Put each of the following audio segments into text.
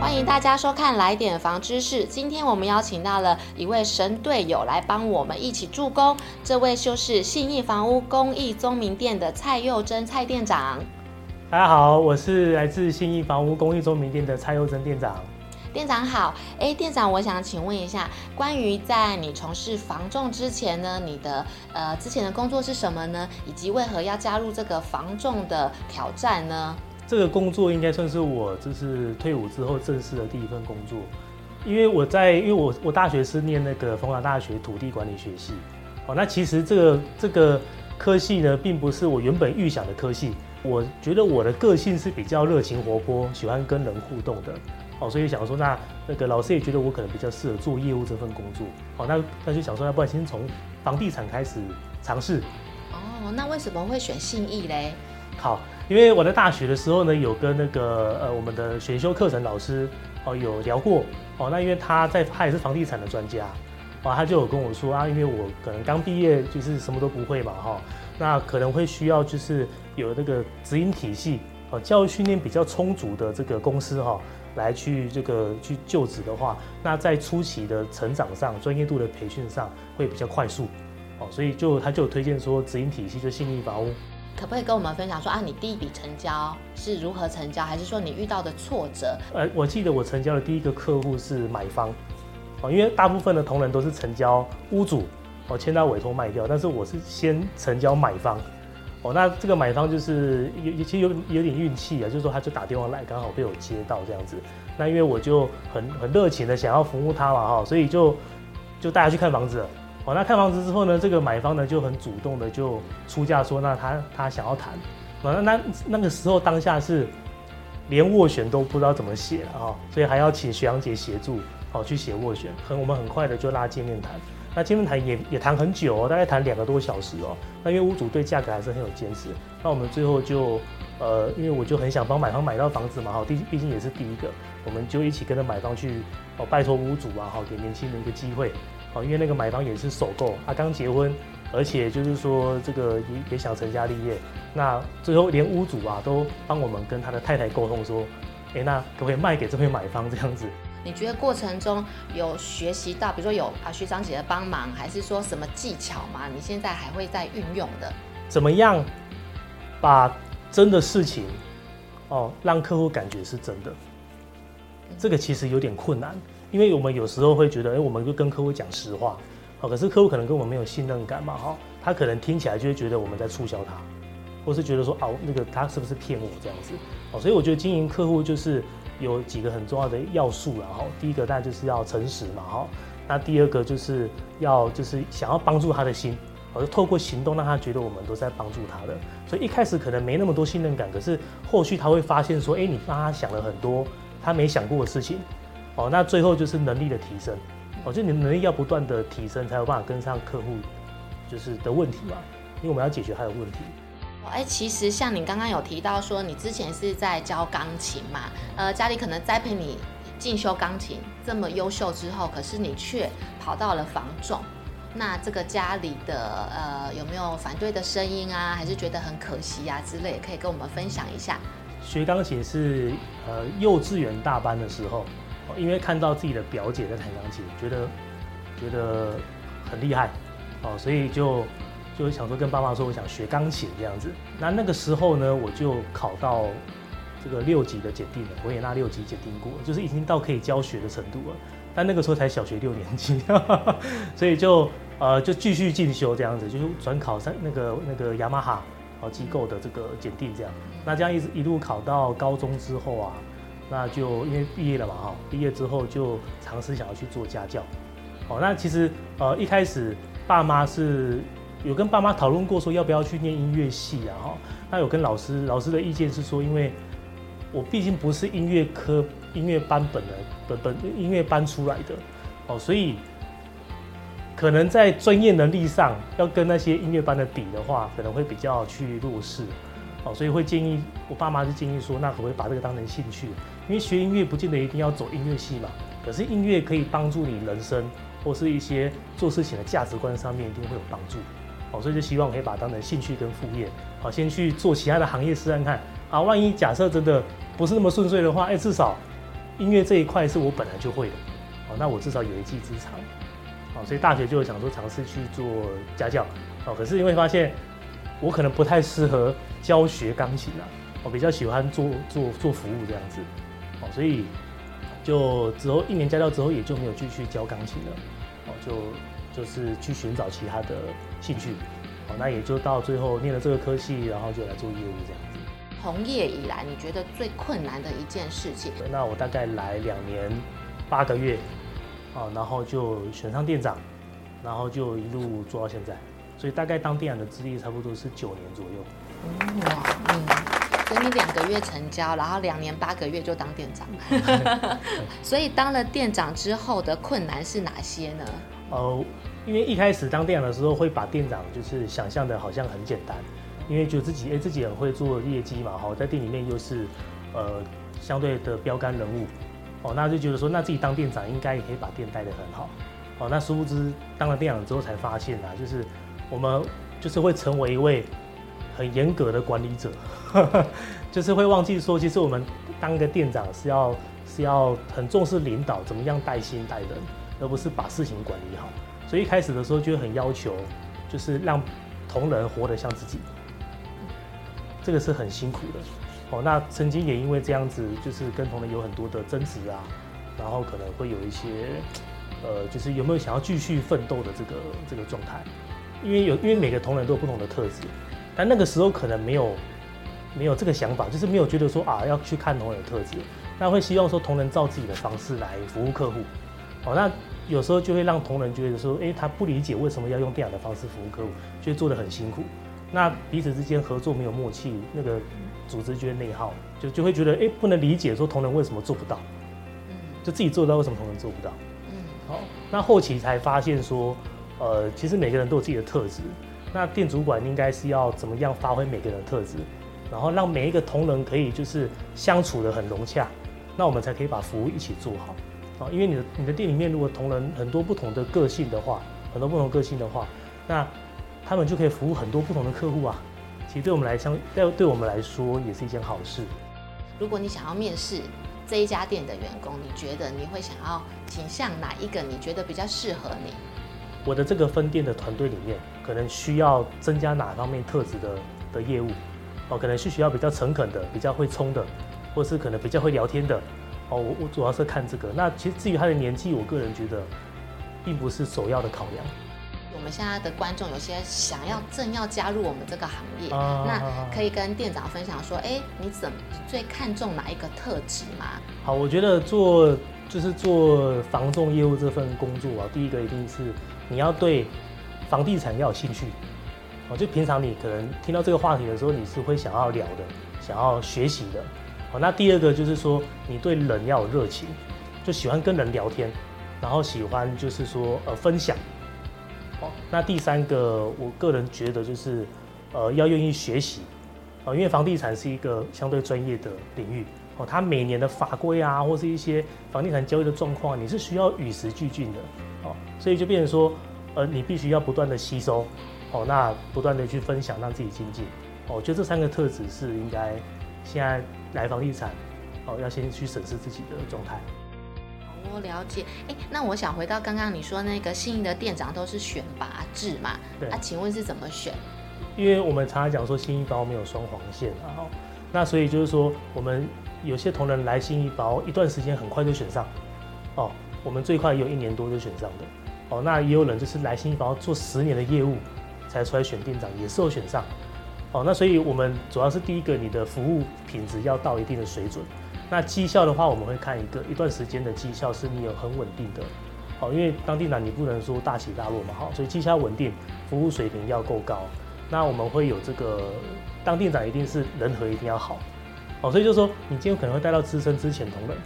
欢迎大家收看《来点房知识》。今天我们邀请到了一位神队友来帮我们一起助攻，这位就是信义房屋公益宗明店的蔡佑珍蔡店长。大家好，我是来自信义房屋公益宗明店的蔡佑珍店长。店长好，哎，店长，我想请问一下，关于在你从事房仲之前呢，你的呃之前的工作是什么呢？以及为何要加入这个房仲的挑战呢？这个工作应该算是我就是退伍之后正式的第一份工作，因为我在因为我我大学是念那个逢甲大学土地管理学系，哦，那其实这个这个科系呢，并不是我原本预想的科系。我觉得我的个性是比较热情活泼，喜欢跟人互动的，哦，所以想说那那个老师也觉得我可能比较适合做业务这份工作，哦，那那就想说要不然先从房地产开始尝试。哦，那为什么会选信义嘞？好。因为我在大学的时候呢，有跟那个呃我们的选修课程老师哦有聊过哦，那因为他在他也是房地产的专家，哦，他就有跟我说啊，因为我可能刚毕业就是什么都不会嘛哈，那可能会需要就是有那个指引体系哦，教育训练比较充足的这个公司哈，来去这个去就职的话，那在初期的成长上、专业度的培训上会比较快速哦，所以就他就推荐说指引体系就信义房屋。可不可以跟我们分享说啊，你第一笔成交是如何成交，还是说你遇到的挫折？呃，我记得我成交的第一个客户是买方，哦，因为大部分的同仁都是成交屋主，哦，签到委托卖掉，但是我是先成交买方，哦，那这个买方就是有其实有有点运气啊，就是说他就打电话来，刚好被我接到这样子，那因为我就很很热情的想要服务他嘛，哈，所以就就带他去看房子了。哦，那看房子之后呢，这个买方呢就很主动的就出价说，那他他想要谈，那那那个时候当下是连斡旋都不知道怎么写了哈，所以还要请徐阳姐协助，好去写斡旋，很我们很快的就拉见面谈，那见面谈也也谈很久哦，大概谈两个多小时哦，那因为屋主对价格还是很有坚持，那我们最后就呃，因为我就很想帮买方买到房子嘛，哈，毕毕竟也是第一个，我们就一起跟着买方去哦，拜托屋主啊，好给年轻人一个机会。哦，因为那个买方也是首购，他刚结婚，而且就是说这个也也想成家立业，那最后连屋主啊都帮我们跟他的太太沟通说，哎，那可不可以卖给这位买方这样子？你觉得过程中有学习到，比如说有啊学长姐的帮忙，还是说什么技巧吗？你现在还会在运用的？怎么样把真的事情哦让客户感觉是真的？这个其实有点困难。因为我们有时候会觉得，哎，我们就跟客户讲实话，好，可是客户可能跟我们没有信任感嘛，哈，他可能听起来就会觉得我们在促销他，或是觉得说，哦，那个他是不是骗我这样子，哦，所以我觉得经营客户就是有几个很重要的要素，然后第一个当然就是要诚实嘛，哈，那第二个就是要就是想要帮助他的心，我就透过行动让他觉得我们都在帮助他的，所以一开始可能没那么多信任感，可是后续他会发现说，哎，你帮他想了很多他没想过的事情。哦，那最后就是能力的提升，哦，就你的能力要不断的提升，才有办法跟上客户就是的问题嘛，因为我们要解决他的问题。哎、其实像你刚刚有提到说，你之前是在教钢琴嘛，呃，家里可能栽培你进修钢琴这么优秀之后，可是你却跑到了房仲，那这个家里的呃有没有反对的声音啊，还是觉得很可惜啊之类，可以跟我们分享一下。学钢琴是呃幼稚园大班的时候。因为看到自己的表姐在弹钢琴，觉得觉得很厉害，哦，所以就就想说跟爸妈说，我想学钢琴这样子。那那个时候呢，我就考到这个六级的检定了，维也纳六级检定过，就是已经到可以教学的程度了。但那个时候才小学六年级，所以就呃就继续进修这样子，就是转考上那个那个雅马哈哦机构的这个检定这样。那这样一直一路考到高中之后啊。那就因为毕业了嘛，哈，毕业之后就尝试想要去做家教，哦，那其实呃一开始爸妈是有跟爸妈讨论过说要不要去念音乐系啊，哈，那有跟老师，老师的意见是说，因为我毕竟不是音乐科音乐班本的本本音乐班出来的，哦，所以可能在专业能力上要跟那些音乐班的比的话，可能会比较去弱势。哦，所以会建议我爸妈就建议说，那可不可以把这个当成兴趣？因为学音乐不见得一定要走音乐系嘛。可是音乐可以帮助你人生或是一些做事情的价值观上面，一定会有帮助。哦，所以就希望可以把它当成兴趣跟副业，好，先去做其他的行业试试看。啊，万一假设真的不是那么顺遂的话，哎，至少音乐这一块是我本来就会的，哦，那我至少有一技之长。哦，所以大学就想说尝试去做家教，哦，可是因为发现我可能不太适合教学钢琴啊，我比较喜欢做做做服务这样子，哦，所以就之后一年家教之后也就没有继续教钢琴了，哦，就就是去寻找其他的兴趣，好，那也就到最后念了这个科系，然后就来做业务这样子。从业以来，你觉得最困难的一件事情？那我大概来两年八个月。哦，然后就选上店长，然后就一路做到现在，所以大概当店长的资历差不多是九年左右。嗯、哇，嗯，所以你两个月成交，然后两年八个月就当店长。所以当了店长之后的困难是哪些呢？呃，因为一开始当店长的时候，会把店长就是想象的好像很简单，因为觉得自己哎自己很会做业绩嘛，好，在店里面又是呃相对的标杆人物。哦，那就觉得说，那自己当店长应该也可以把店带得很好。哦，那殊不知当了店长之后才发现啊，就是我们就是会成为一位很严格的管理者，就是会忘记说，其实我们当个店长是要是要很重视领导，怎么样带心带人，而不是把事情管理好。所以一开始的时候就很要求，就是让同仁活得像自己，这个是很辛苦的。哦，那曾经也因为这样子，就是跟同仁有很多的争执啊，然后可能会有一些，呃，就是有没有想要继续奋斗的这个这个状态，因为有因为每个同仁都有不同的特质，但那个时候可能没有没有这个想法，就是没有觉得说啊要去看同仁的特质，那会希望说同仁照自己的方式来服务客户，哦，那有时候就会让同仁觉得说，哎，他不理解为什么要用电脑的方式服务客户，就会做得很辛苦，那彼此之间合作没有默契，那个。组织就会内耗，就就会觉得哎、欸，不能理解说同仁为什么做不到，嗯，就自己做到为什么同仁做不到，嗯，好，那后期才发现说，呃，其实每个人都有自己的特质，那店主管应该是要怎么样发挥每个人的特质，然后让每一个同仁可以就是相处的很融洽，那我们才可以把服务一起做好，啊，因为你的你的店里面如果同仁很多不同的个性的话，很多不同个性的话，那他们就可以服务很多不同的客户啊。其实对我们来相，对对我们来说也是一件好事。如果你想要面试这一家店的员工，你觉得你会想要倾向哪一个？你觉得比较适合你？我的这个分店的团队里面，可能需要增加哪方面特质的的业务？哦，可能是需要比较诚恳的，比较会冲的，或是可能比较会聊天的。哦，我我主要是看这个。那其实至于他的年纪，我个人觉得并不是首要的考量。我们现在的观众有些想要正要加入我们这个行业，那可以跟店长分享说，哎，你怎么最看重哪一个特质吗？好，我觉得做就是做房仲业务这份工作啊，第一个一定是你要对房地产要有兴趣，哦，就平常你可能听到这个话题的时候，你是会想要聊的，想要学习的，哦，那第二个就是说你对人要有热情，就喜欢跟人聊天，然后喜欢就是说呃分享。那第三个，我个人觉得就是，呃，要愿意学习，因为房地产是一个相对专业的领域，哦，它每年的法规啊，或是一些房地产交易的状况，你是需要与时俱进的，哦，所以就变成说，呃，你必须要不断的吸收，哦，那不断的去分享，让自己精进，哦，我觉得这三个特质是应该现在来房地产，哦，要先去审视自己的状态。我了解，哎，那我想回到刚刚你说那个信义的店长都是选拔制嘛？对。那、啊、请问是怎么选？因为我们常常讲说新义包没有双黄线，然后那所以就是说我们有些同仁来新义包一段时间很快就选上，哦，我们最快也有一年多就选上的，哦，那也有人就是来新义包做十年的业务才出来选店长，也是有选上，哦，那所以我们主要是第一个你的服务品质要到一定的水准。那绩效的话，我们会看一个一段时间的绩效是你有很稳定的，好，因为当店长你不能说大起大落嘛，好，所以绩效稳定，服务水平要够高。那我们会有这个当店长一定是人和一定要好，哦，所以就是说你今天可能会带到资深之前同仁，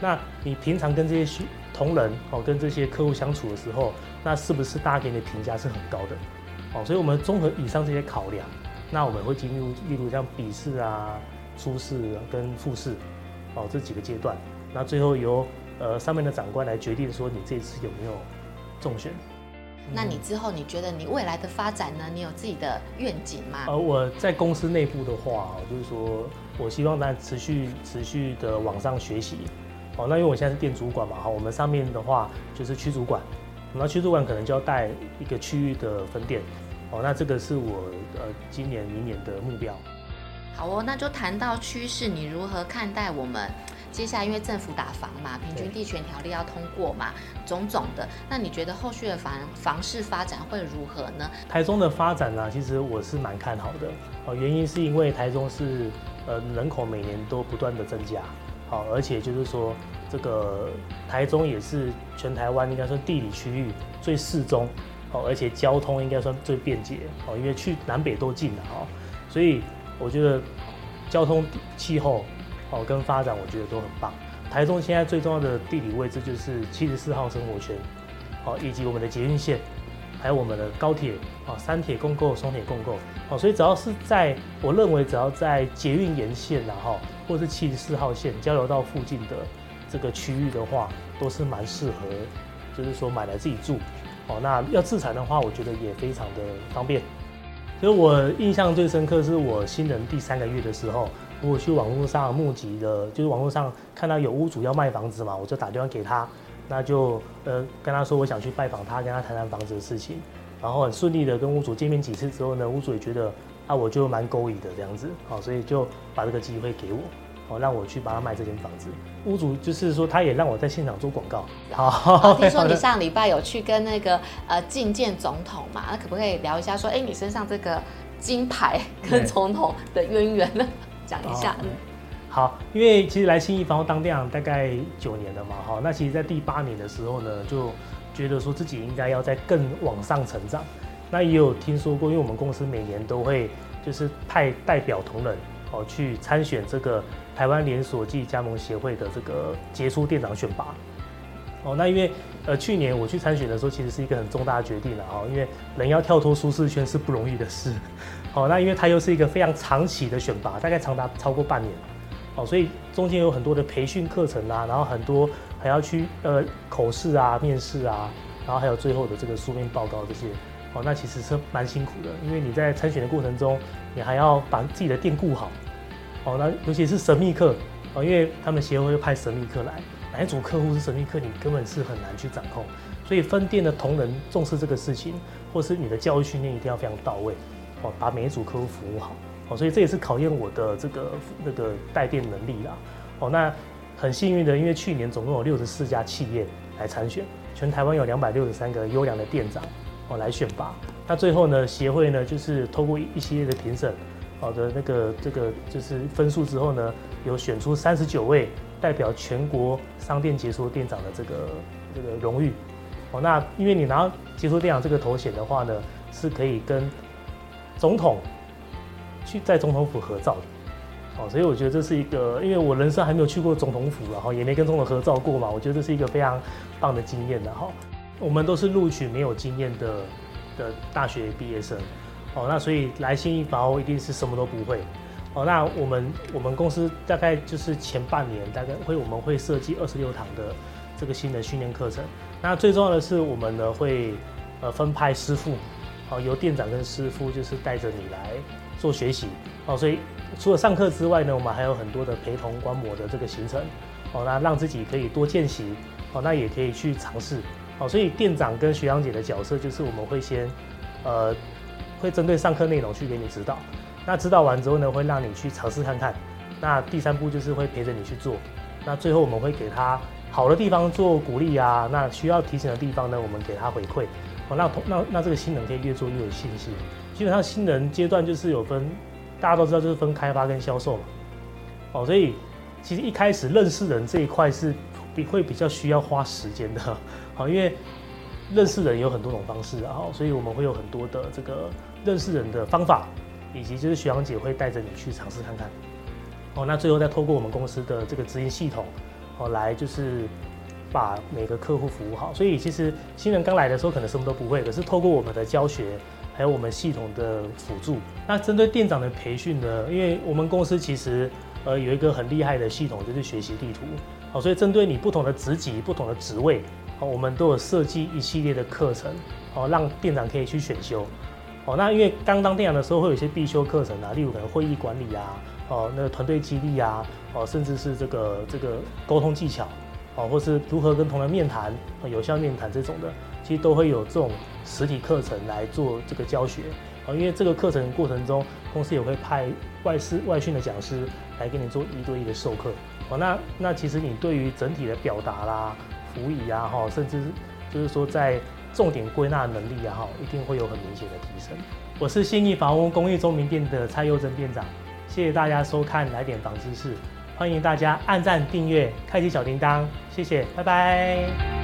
那你平常跟这些同仁哦跟这些客户相处的时候，那是不是大家给你的评价是很高的？哦，所以我们综合以上这些考量，那我们会进入例如像笔试啊、初试跟复试。哦，这几个阶段，那最后由呃上面的长官来决定说你这次有没有中选。那你之后你觉得你未来的发展呢？你有自己的愿景吗？呃，我在公司内部的话，就是说我希望在持续持续的往上学习。哦，那因为我现在是店主管嘛，哈，我们上面的话就是区主管，那区主管可能就要带一个区域的分店。哦，那这个是我呃今年明年的目标。好哦，那就谈到趋势，你如何看待我们？接下来，因为政府打房嘛，平均地权条例要通过嘛，种种的，那你觉得后续的房房市发展会如何呢？台中的发展呢、啊，其实我是蛮看好的。哦，原因是因为台中是呃人口每年都不断的增加，好，而且就是说这个台中也是全台湾应该说地理区域最适中，哦，而且交通应该算最便捷，哦，因为去南北都近的哦，所以我觉得交通气候。哦，跟发展我觉得都很棒。台中现在最重要的地理位置就是七十四号生活圈，哦，以及我们的捷运线，还有我们的高铁，啊，三铁共构、双铁共构，哦，所以只要是在，我认为只要在捷运沿线然后，或是七十四号线交流道附近的这个区域的话，都是蛮适合，就是说买来自己住，哦，那要自产的话，我觉得也非常的方便。所以我印象最深刻是我新人第三个月的时候。我去网络上募集的，就是网络上看到有屋主要卖房子嘛，我就打电话给他，那就呃跟他说我想去拜访他，跟他谈谈房子的事情，然后很顺利的跟屋主见面几次之后呢，屋主也觉得啊我就蛮勾引的这样子，好，所以就把这个机会给我，好让我去帮他卖这间房子。屋主就是说他也让我在现场做广告。好，听说你上礼拜有去跟那个呃觐见总统嘛，那可不可以聊一下说，哎、欸、你身上这个金牌跟总统的渊源呢？讲一下，嗯，好，因为其实来信义房屋当店长大概九年了嘛，哈，那其实，在第八年的时候呢，就觉得说自己应该要在更往上成长。那也有听说过，因为我们公司每年都会就是派代表同仁哦去参选这个台湾连锁暨加盟协会的这个杰出店长选拔。哦，那因为呃去年我去参选的时候，其实是一个很重大的决定了哈，因为人要跳脱舒适圈是不容易的事。哦，那因为它又是一个非常长期的选拔，大概长达超过半年，哦，所以中间有很多的培训课程啊，然后很多还要去呃口试啊、面试啊，然后还有最后的这个书面报告这些，哦，那其实是蛮辛苦的，因为你在参选的过程中，你还要把自己的店顾好，哦，那尤其是神秘客，哦，因为他们协会会派神秘客来，哪一组客户是神秘客，你根本是很难去掌控，所以分店的同仁重视这个事情，或是你的教育训练一定要非常到位。哦，把每一组客户服务好，哦，所以这也是考验我的这个那个带店能力啦。哦，那很幸运的，因为去年总共有六十四家企业来参选，全台湾有两百六十三个优良的店长哦来选拔。那最后呢，协会呢就是透过一系列的评审，好的那个这个就是分数之后呢，有选出三十九位代表全国商店杰出店长的这个这个荣誉。哦，那因为你拿到杰出店长这个头衔的话呢，是可以跟总统去在总统府合照的，哦，所以我觉得这是一个，因为我人生还没有去过总统府，然后也没跟总统合照过嘛，我觉得这是一个非常棒的经验的哈。我们都是录取没有经验的的大学毕业生，哦，那所以来信义房屋一定是什么都不会，哦，那我们我们公司大概就是前半年大概会我们会设计二十六堂的这个新的训练课程，那最重要的是我们呢会呃分派师傅。哦，由店长跟师傅就是带着你来做学习。哦，所以除了上课之外呢，我们还有很多的陪同观摩的这个行程。哦，那让自己可以多见习。哦，那也可以去尝试哦，所以店长跟学长姐的角色就是我们会先呃会针对上课内容去给你指导，那指导完之后呢，会让你去尝试看看，那第三步就是会陪着你去做，那最后我们会给他好的地方做鼓励啊，那需要提醒的地方呢，我们给他回馈。哦，那那那这个新人可以越做越有信心。基本上新人阶段就是有分，大家都知道就是分开发跟销售嘛。哦，所以其实一开始认识人这一块是比会比较需要花时间的。好，因为认识人有很多种方式啊，所以我们会有很多的这个认识人的方法，以及就是学阳姐会带着你去尝试看看。哦，那最后再透过我们公司的这个直营系统，哦，来就是。把每个客户服务好，所以其实新人刚来的时候可能什么都不会，可是透过我们的教学，还有我们系统的辅助，那针对店长的培训呢，因为我们公司其实呃有一个很厉害的系统，就是学习地图，好，所以针对你不同的职级、不同的职位，哦，我们都有设计一系列的课程，哦，让店长可以去选修。哦，那因为刚当店长的时候会有一些必修课程啊，例如可能会议管理啊，哦，那个团队激励啊，哦，甚至是这个这个沟通技巧，哦，或是如何跟同仁面谈，有效面谈这种的，其实都会有这种实体课程来做这个教学。哦，因为这个课程过程中，公司也会派外师外训的讲师来给你做一对一的授课。哦，那那其实你对于整体的表达啦、辅以啊，哈，甚至就是说在重点归纳能力啊，哈，一定会有很明显的提升。我是信义房屋公寓中名店的蔡佑珍店长，谢谢大家收看来点房知识，欢迎大家按赞、订阅、开启小铃铛，谢谢，拜拜。